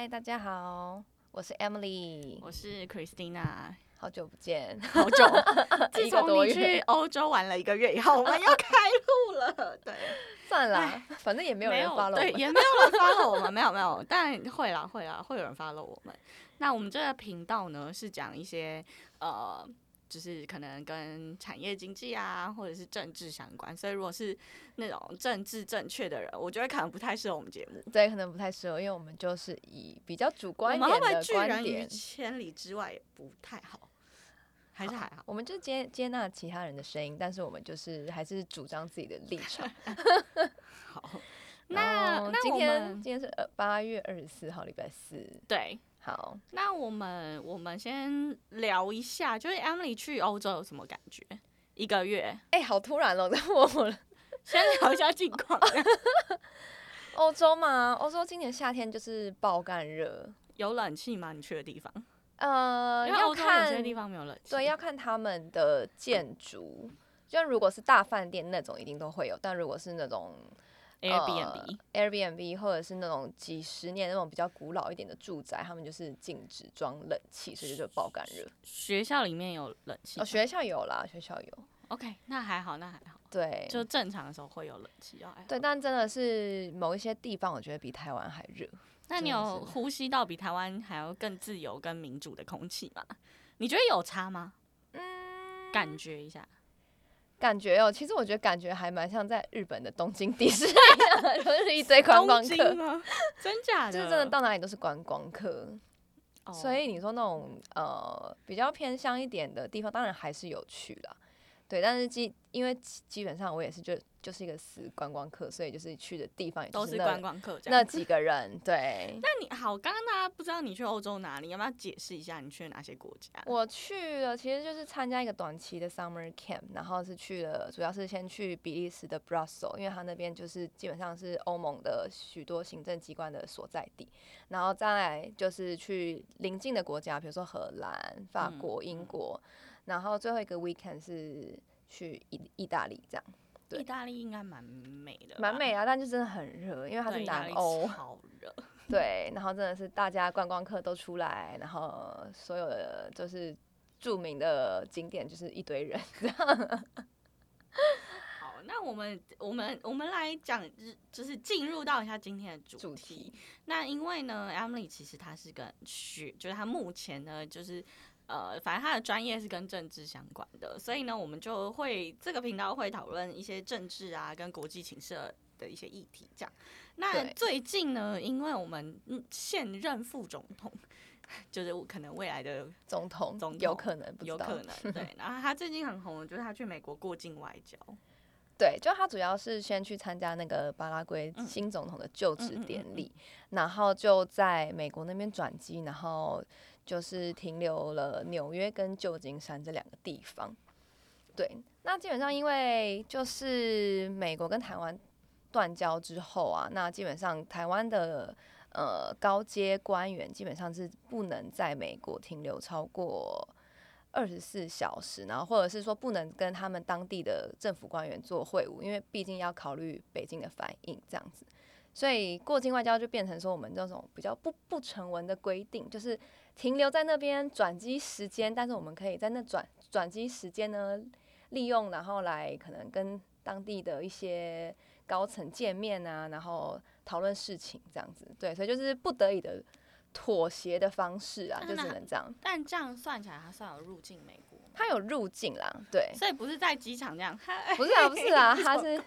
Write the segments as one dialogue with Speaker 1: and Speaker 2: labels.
Speaker 1: 嗨，大家好，我是 Emily，
Speaker 2: 我是 Christina，
Speaker 1: 好久不见，
Speaker 2: 好久。自从你去欧洲玩了一个月以后，我们要开录了。对，
Speaker 1: 算了，反正也没有人 follow，
Speaker 2: 对，也没有人 follow 我们，没有没有，但会啦会啦，会有人 follow 我们。那我们这个频道呢，是讲一些呃。就是可能跟产业经济啊，或者是政治相关，所以如果是那种政治正确的人，我觉得可能不太适合我们节目。
Speaker 1: 对，可能不太适合，因为我们就是以比较主观一点的观点。
Speaker 2: 千里之外也不太好，还是还好。
Speaker 1: 好，我们就接接纳其他人的声音，但是我们就是还是主张自己的立场。
Speaker 2: 好，那那
Speaker 1: 今天今天是八月二十四号，礼拜四。
Speaker 2: 对。
Speaker 1: 好，
Speaker 2: 那我们我们先聊一下，就是 Emily 去欧洲有什么感觉？一个月，
Speaker 1: 哎、欸，好突然哦，在问我了。
Speaker 2: 先聊一下近况。
Speaker 1: 欧洲嘛，欧洲今年夏天就是爆干热，
Speaker 2: 有冷气吗？你去的地方？
Speaker 1: 呃，要看
Speaker 2: 有些地方没有冷气。
Speaker 1: 对，要看他们的建筑，就如果是大饭店那种，一定都会有，但如果是那种。
Speaker 2: Airbnb、
Speaker 1: 呃、Airbnb 或者是那种几十年那种比较古老一点的住宅，他们就是禁止装冷气，所以就爆干热。
Speaker 2: 学校里面有冷气？
Speaker 1: 哦，学校有啦，学校有。
Speaker 2: OK，那还好，那还好。
Speaker 1: 对，
Speaker 2: 就正常的时候会有冷气哦。
Speaker 1: 对，但真的是某一些地方，我觉得比台湾还热。
Speaker 2: 那你有呼吸到比台湾还要更自由、跟民主的空气吗？你觉得有差吗？嗯，感觉一下。
Speaker 1: 感觉哦，其实我觉得感觉还蛮像在日本的东京迪士尼，就是一堆观光客，
Speaker 2: 真假的？
Speaker 1: 就是真的到哪里都是观光客，oh. 所以你说那种呃比较偏乡一点的地方，当然还是有去啦，对，但是基因为基本上我也是就。就是一个死观光客，所以就是去的地方也是
Speaker 2: 都是观光客，
Speaker 1: 那几个人。对，
Speaker 2: 那你好，刚刚大家不知道你去欧洲哪里，要不要解释一下你去了哪些国家？
Speaker 1: 我去了，其实就是参加一个短期的 summer camp，然后是去了，主要是先去比利时的 Brussels，因为它那边就是基本上是欧盟的许多行政机关的所在地，然后再来就是去邻近的国家，比如说荷兰、法国、英国，嗯、然后最后一个 weekend 是去意意大利这样。
Speaker 2: 意大利应该蛮美的，
Speaker 1: 蛮美啊，但就真的很热，因为它是南欧，
Speaker 2: 好热。
Speaker 1: 对，然后真的是大家观光客都出来，然后所有的就是著名的景点就是一堆人。
Speaker 2: 好，那我们我们我们来讲，就是进入到一下今天的主题。主题。那因为呢，Emily 其实她是个学，就是她目前呢就是。呃，反正他的专业是跟政治相关的，所以呢，我们就会这个频道会讨论一些政治啊，跟国际情势的一些议题。这样，那最近呢，因为我们现任副总统，就是可能未来的
Speaker 1: 总统，
Speaker 2: 总统
Speaker 1: 有可能，
Speaker 2: 有可能，对。然后他最近很红，就是他去美国过境外交。
Speaker 1: 对，就他主要是先去参加那个巴拉圭新总统的就职典礼，嗯嗯嗯嗯，然后就在美国那边转机，然后。就是停留了纽约跟旧金山这两个地方，对，那基本上因为就是美国跟台湾断交之后啊，那基本上台湾的呃高阶官员基本上是不能在美国停留超过二十四小时，然后或者是说不能跟他们当地的政府官员做会晤，因为毕竟要考虑北京的反应这样子，所以过境外交就变成说我们这种比较不不成文的规定，就是。停留在那边转机时间，但是我们可以在那转转机时间呢，利用然后来可能跟当地的一些高层见面啊，然后讨论事情这样子。对，所以就是不得已的妥协的方式啊，就只能这样。
Speaker 2: 但这样算起来，他算有入境美国？
Speaker 1: 他有入境啦，对。
Speaker 2: 所以不是在机场这样？
Speaker 1: 不是啊，不是啊，他是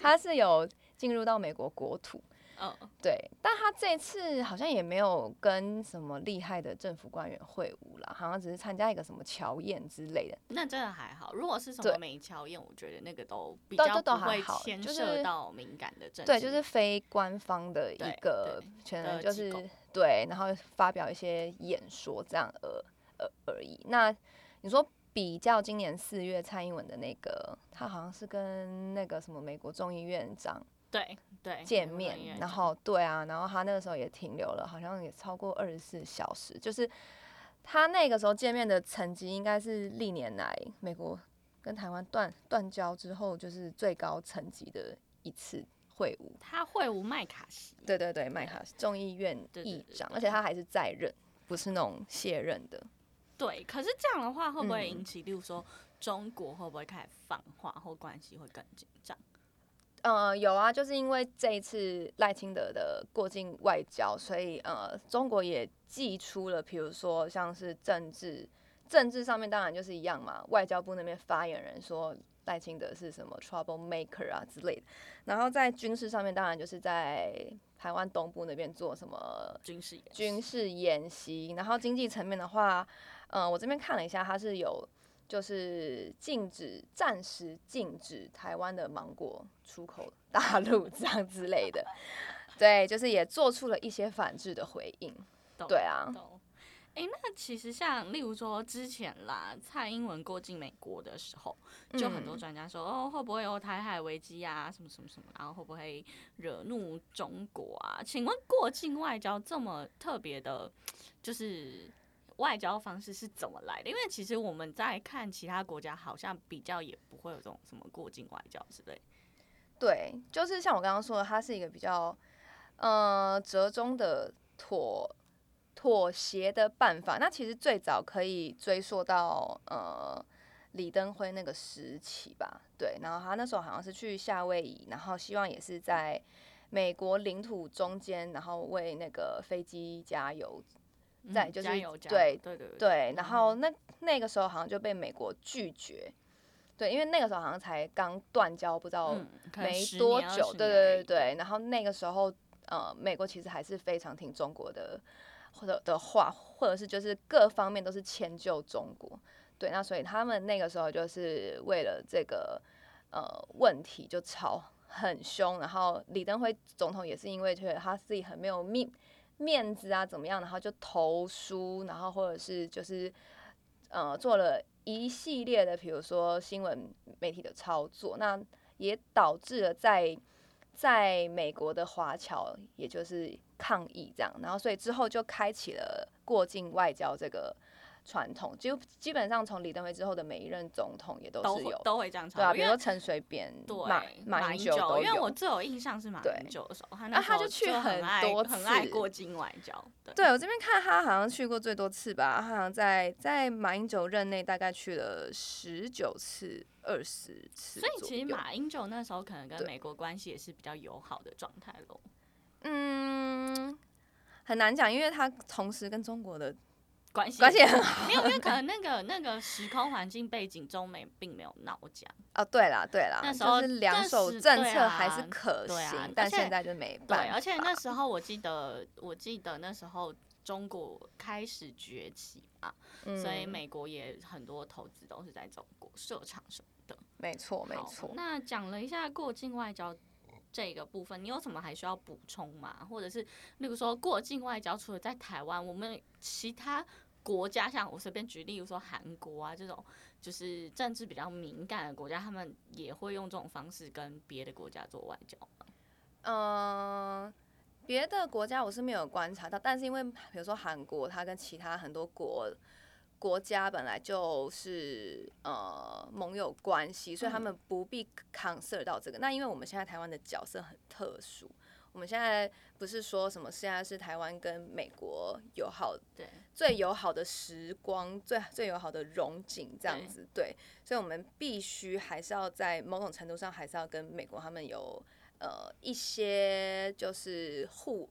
Speaker 1: 他是有进入到美国国土。
Speaker 2: 嗯，
Speaker 1: 对，但他这次好像也没有跟什么厉害的政府官员会晤了，好像只是参加一个什么侨宴之类的。
Speaker 2: 那真的还好，如果是什么美侨宴，我觉得那个都比较不会牵涉到敏感的政治。
Speaker 1: 对，就是非官方的一个，全能就是对，然后发表一些演说这样而而而已。那你说比较今年四月蔡英文的那个，他好像是跟那个什么美国众议院长。
Speaker 2: 对对，
Speaker 1: 见面，然后对啊，然后他那个时候也停留了，好像也超过二十四小时。就是他那个时候见面的成绩，应该是历年来美国跟台湾断断交之后，就是最高层级的一次会晤。
Speaker 2: 他会晤麦卡锡。
Speaker 1: 对对对，麦卡锡众议院议长，而且他还是在任，不是那种卸任的。
Speaker 2: 对，可是这样的话会不会引起，例如说中国会不会开始放话，或关系会更紧张？
Speaker 1: 呃，有啊，就是因为这一次赖清德的过境外交，所以呃，中国也寄出了，比如说像是政治政治上面，当然就是一样嘛。外交部那边发言人说赖清德是什么 trouble maker 啊之类的，然后在军事上面，当然就是在台湾东部那边做什么军事军事演习，然后经济层面的话，呃，我这边看了一下，他是有。就是禁止，暂时禁止台湾的芒果出口 大陆这样之类的，对，就是也做出了一些反制的回应。对啊，
Speaker 2: 哎、欸，那其实像例如说之前啦，蔡英文过境美国的时候，就很多专家说、嗯，哦，会不会有台海危机啊，什么什么什么，然后会不会惹怒中国啊？请问过境外交这么特别的，就是。外交方式是怎么来的？因为其实我们在看其他国家，好像比较也不会有这种什么过境外交之类。
Speaker 1: 对，就是像我刚刚说的，它是一个比较呃折中的妥妥协的办法。那其实最早可以追溯到呃李登辉那个时期吧。对，然后他那时候好像是去夏威夷，然后希望也是在美国领土中间，然后为那个飞机加油。在就是对对对对，对，然后那那个时候好像就被美国拒绝，对，因为那个时候好像才刚断交，不知道没多久，对对对对，然后那个时候呃，美国其实还是非常听中国的或者的话，或者是就是各方面都是迁就中国，对，那所以他们那个时候就是为了这个呃问题就吵很凶，然后李登辉总统也是因为觉得他自己很没有命。面子啊，怎么样？然后就投书，然后或者是就是，呃，做了一系列的，比如说新闻媒体的操作，那也导致了在在美国的华侨，也就是抗议这样，然后所以之后就开启了过境外交这个。传统就基本上从李登辉之后的每一任总统也都是有
Speaker 2: 都会，这样，
Speaker 1: 对啊，比如说陈水扁、马马英九
Speaker 2: 因为我最有印象是马英九的时候，他那
Speaker 1: 他就去很多次，
Speaker 2: 很爱过境外交。对，
Speaker 1: 对我这边看他好像去过最多次吧，他好像在在马英九任内大概去了十九次、二十次。
Speaker 2: 所以其实马英九那时候可能跟美国关系也是比较友好的状态喽。
Speaker 1: 嗯，很难讲，因为他同时跟中国的。
Speaker 2: 关系
Speaker 1: 关系很好，
Speaker 2: 没有，因为可能那个那个时空环境背景，中美并没有闹僵。
Speaker 1: 哦，对啦，对啦，那时候就是两手政策还是可行，啊啊、但现在就没办法。
Speaker 2: 对，而且那时候我记得，我记得那时候中国开始崛起嘛，嗯、所以美国也很多投资都是在中国设厂什么的。
Speaker 1: 没错，没错。
Speaker 2: 那讲了一下过境外交这个部分，你有什么还需要补充吗？或者是，例如说过境外交，除了在台湾，我们其他。国家像我随便举例，例如说韩国啊这种，就是政治比较敏感的国家，他们也会用这种方式跟别的国家做外交吗？
Speaker 1: 嗯，别的国家我是没有观察到，但是因为比如说韩国，它跟其他很多国国家本来就是呃盟友关系，所以他们不必 concern 到这个。那因为我们现在台湾的角色很特殊。我们现在不是说什么，现在是台湾跟美国友好，对，最友好的时光，最最友好的融景这样子，对，所以我们必须还是要在某种程度上，还是要跟美国他们有呃一些就是互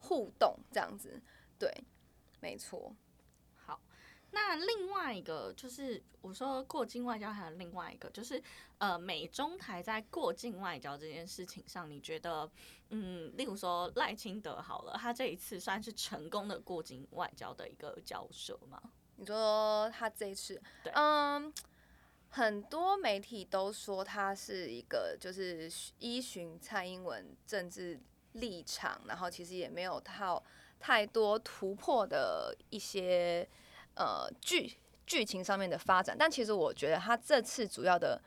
Speaker 1: 互动这样子，对，没错。
Speaker 2: 那另外一个就是我说过境外交，还有另外一个就是呃美中台在过境外交这件事情上，你觉得嗯，例如说赖清德好了，他这一次算是成功的过境外交的一个交涉吗？
Speaker 1: 你说他这一次，对，嗯，很多媒体都说他是一个就是依循蔡英文政治立场，然后其实也没有套太多突破的一些。呃，剧剧情上面的发展，但其实我觉得他这次主要的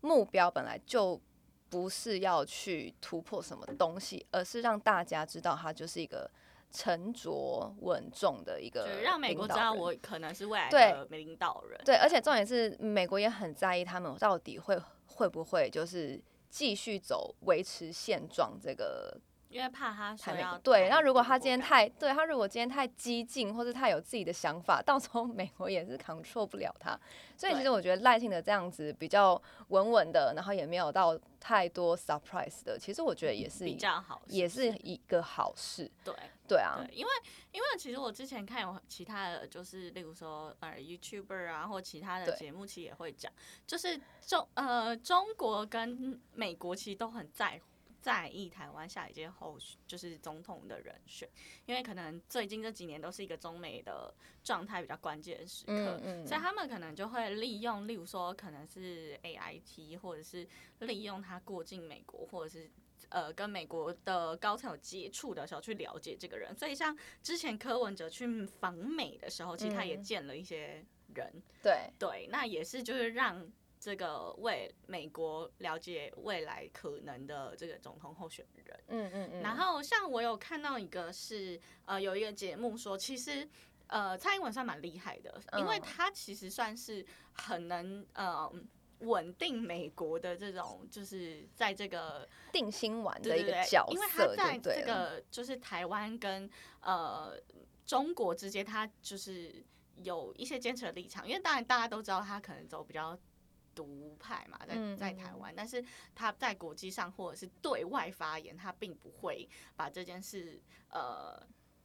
Speaker 1: 目标本来就不是要去突破什么东西，而是让大家知道他就是一个沉着稳重的一个，
Speaker 2: 让美国知道我可能是未来的领导人。
Speaker 1: 对，对，而且重点是美国也很在意他们到底会会不会就是继续走维持现状这个。
Speaker 2: 因为怕他
Speaker 1: 对，那如果他今天太对他如果今天太激进，或者太有自己的想法，到时候 美国也是 control 不了他。所以其实我觉得赖清德这样子比较稳稳的，然后也没有到太多 surprise 的，其实我觉得也是
Speaker 2: 比较好，
Speaker 1: 也是一个好事。
Speaker 2: 对
Speaker 1: 对啊
Speaker 2: 对，因为因为其实我之前看有其他的就是例如说呃 YouTuber 啊，或其他的节目其实也会讲，就是中呃中国跟美国其实都很在乎。在意台湾下一届候选就是总统的人选，因为可能最近这几年都是一个中美的状态比较关键的时刻，嗯嗯，所以他们可能就会利用，例如说可能是 AIT，或者是利用他过境美国，或者是呃跟美国的高层有接触的时候去了解这个人。所以像之前柯文哲去访美的时候，其实他也见了一些人，嗯、
Speaker 1: 对
Speaker 2: 对，那也是就是让。这个为美国了解未来可能的这个总统候选人，嗯嗯嗯。然后像我有看到一个是呃有一个节目说，其实呃蔡英文算蛮厉害的，因为他其实算是很能呃稳定美国的这种，就是在这个
Speaker 1: 定心丸的一个角色，
Speaker 2: 因为他在这个就是台湾跟呃中国之间，他就是有一些坚持的立场，因为当然大家都知道他可能走比较。独派嘛，在在台湾，但是他在国际上或者是对外发言，他并不会把这件事呃，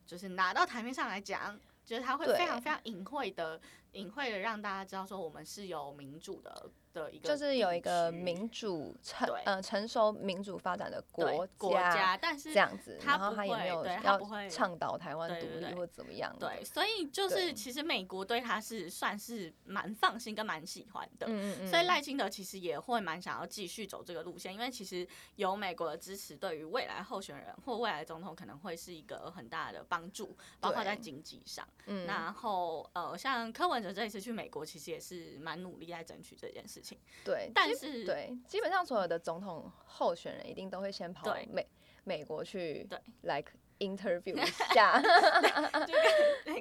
Speaker 2: 就是拿到台面上来讲，就是他会非常非常隐晦的、隐晦的让大家知道说，我们是有民主的。的一个
Speaker 1: 就是有一个民主成呃成熟民主发展的国家，
Speaker 2: 国家，但是
Speaker 1: 这样子，
Speaker 2: 他
Speaker 1: 然后他也没有要倡导台湾独立或怎么样
Speaker 2: 对，对，所以就是其实美国对他是算是蛮放心跟蛮喜欢的，嗯嗯，所以赖清德其实也会蛮想要继续走这个路线，因为其实有美国的支持，对于未来候选人或未来总统可能会是一个很大的帮助，包括在经济上，嗯，然后呃像柯文哲这一次去美国，其实也是蛮努力在争取这件事。
Speaker 1: 对，但是对，基本上所有的总统候选人一定都会先跑美美国去，对，like interview 一下，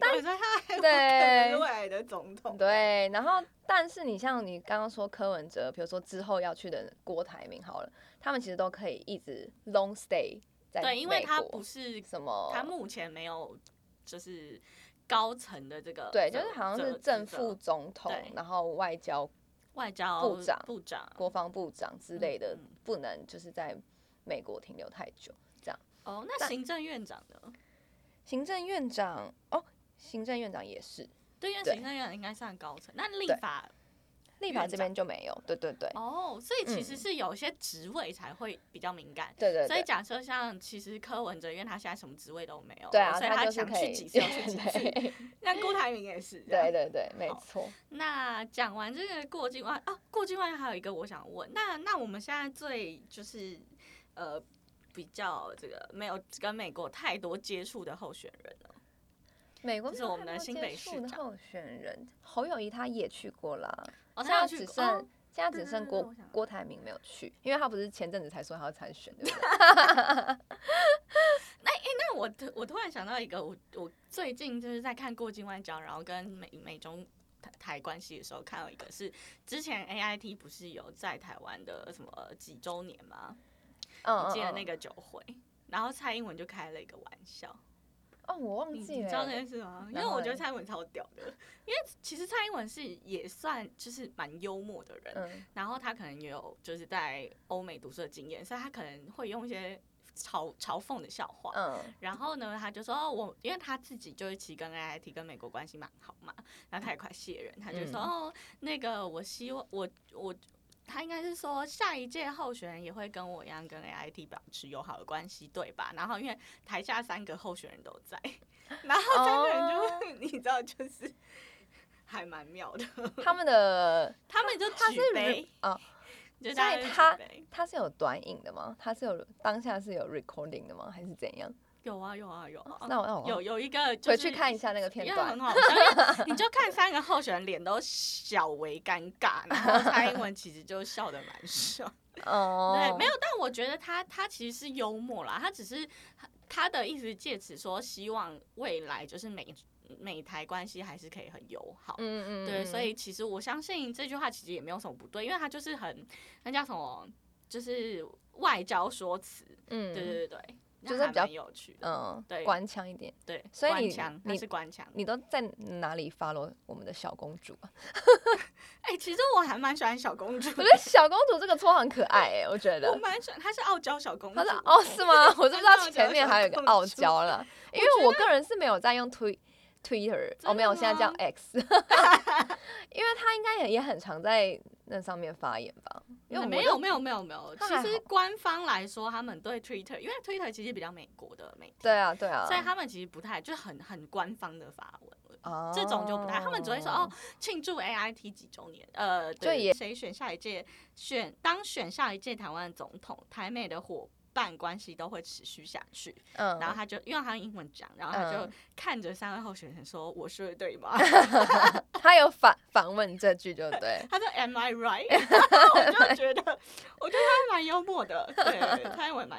Speaker 2: 但是他对未来的总统，
Speaker 1: 对，然后但是你像你刚刚说柯文哲，比如说之后要去的郭台铭，好了，他们其实都可以一直 long stay 在美国，
Speaker 2: 对，因为他不是什么，他目前没有就是高层的这个，
Speaker 1: 对，就是好像是正副总统，然后外交。
Speaker 2: 外交
Speaker 1: 部长、
Speaker 2: 部长、
Speaker 1: 国防部长之类的，不能就是在美国停留太久，这样。
Speaker 2: 哦，那行政院长呢？
Speaker 1: 行政院长哦，行政院长也是。
Speaker 2: 对，因为行政院长应该算高层，那立法。
Speaker 1: 立法这边就没有，对对对。
Speaker 2: 哦，所以其实是有些职位才会比较敏感。
Speaker 1: 对对。
Speaker 2: 所以假设像其实柯文哲，因为他现在什么职位都没有，
Speaker 1: 对啊，
Speaker 2: 所以他想去几次就去几次。那郭台铭也是。
Speaker 1: 对对对，没错。
Speaker 2: 那讲完这个过境外啊，过境外还有一个我想问，那那我们现在最就是呃比较这个没有跟美国太多接触的候选人呢？
Speaker 1: 美国是我们的新北市的候选人侯友谊，他也去过了。现在只剩、哦、现在只剩郭郭台铭没有去，因为他不是前阵子才说他要参选，对不对？
Speaker 2: 那哎，那我我突然想到一个，我我最近就是在看过境外交，然后跟美美中台台关系的时候，看到一个是之前 A I T 不是有在台湾的什么几周年吗？嗯，记得那个酒会，然后蔡英文就开了一个玩笑。
Speaker 1: 哦，我忘记了，你
Speaker 2: 知道这件事吗？因为我觉得蔡英文超屌的，因为其实蔡英文是也算就是蛮幽默的人，嗯，然后他可能也有就是在欧美读书的经验，所以他可能会用一些嘲嘲讽的笑话，嗯，然后呢，他就说哦，我因为他自己就是其实跟 AIT 跟美国关系蛮好嘛，然后他也快卸任，他就说哦，那个我希望我我。他应该是说，下一届候选人也会跟我一样跟 AIT 保持友好的关系，对吧？然后因为台下三个候选人都在，然后三个人就、oh. 你知道，就是还蛮妙的。
Speaker 1: 他们的
Speaker 2: 他们就举杯啊，
Speaker 1: 所以他他是有短影的吗？他是有当下是有 recording 的吗？还是怎样？
Speaker 2: 有啊有啊有啊，
Speaker 1: 那我那我
Speaker 2: 有有一个
Speaker 1: 回去看一下那个片段，
Speaker 2: 很好笑，你就看三个候选人脸都小为尴尬，然后蔡英文其实就笑的蛮爽。哦，对，没有，但我觉得他他其实是幽默啦，他只是他的意思借此说希望未来就是美美台关系还是可以很友好。嗯嗯，对，所以其实我相信这句话其实也没有什么不对，因为他就是很那叫什么。就是外交说辞，嗯，对对对对。
Speaker 1: 就是比较
Speaker 2: 有趣的，
Speaker 1: 嗯，对，官腔一点，
Speaker 2: 对，
Speaker 1: 所以你
Speaker 2: 你是官腔，
Speaker 1: 你都在哪里 follow 我们的小公主啊？
Speaker 2: 哎、欸，其实我还蛮喜欢小公主，
Speaker 1: 我觉得小公主这个绰号很可爱哎、欸，我觉 得
Speaker 2: 我蛮喜欢，她是傲娇小公主，
Speaker 1: 她是哦是吗？我就不知道前面还有一个傲娇了，因为我个人是没有在用推 Twitter，哦没有，我现在叫 X，因为他应该也也很常在那上面发言吧。因为
Speaker 2: 没有没有没有没有，其实官方来说，他们对 Twitter，因为 Twitter 其实比较美国的媒体，
Speaker 1: 对啊对啊，
Speaker 2: 所以他们其实不太就是很很官方的发文，哦，这种就不太，他们只会说哦，庆祝 AIT 几周年，呃，对，谁选下一届选当选下一届台湾总统，台美的伙伴关系都会持续下去。嗯，然后他就因为他用英文讲，然后他就看着三位候选人说：“我说的对吗？”
Speaker 1: 他有反反问这句就对，
Speaker 2: 他说 “Am I right？” 我就觉得，我觉得他蛮幽默的，对，他英文蛮。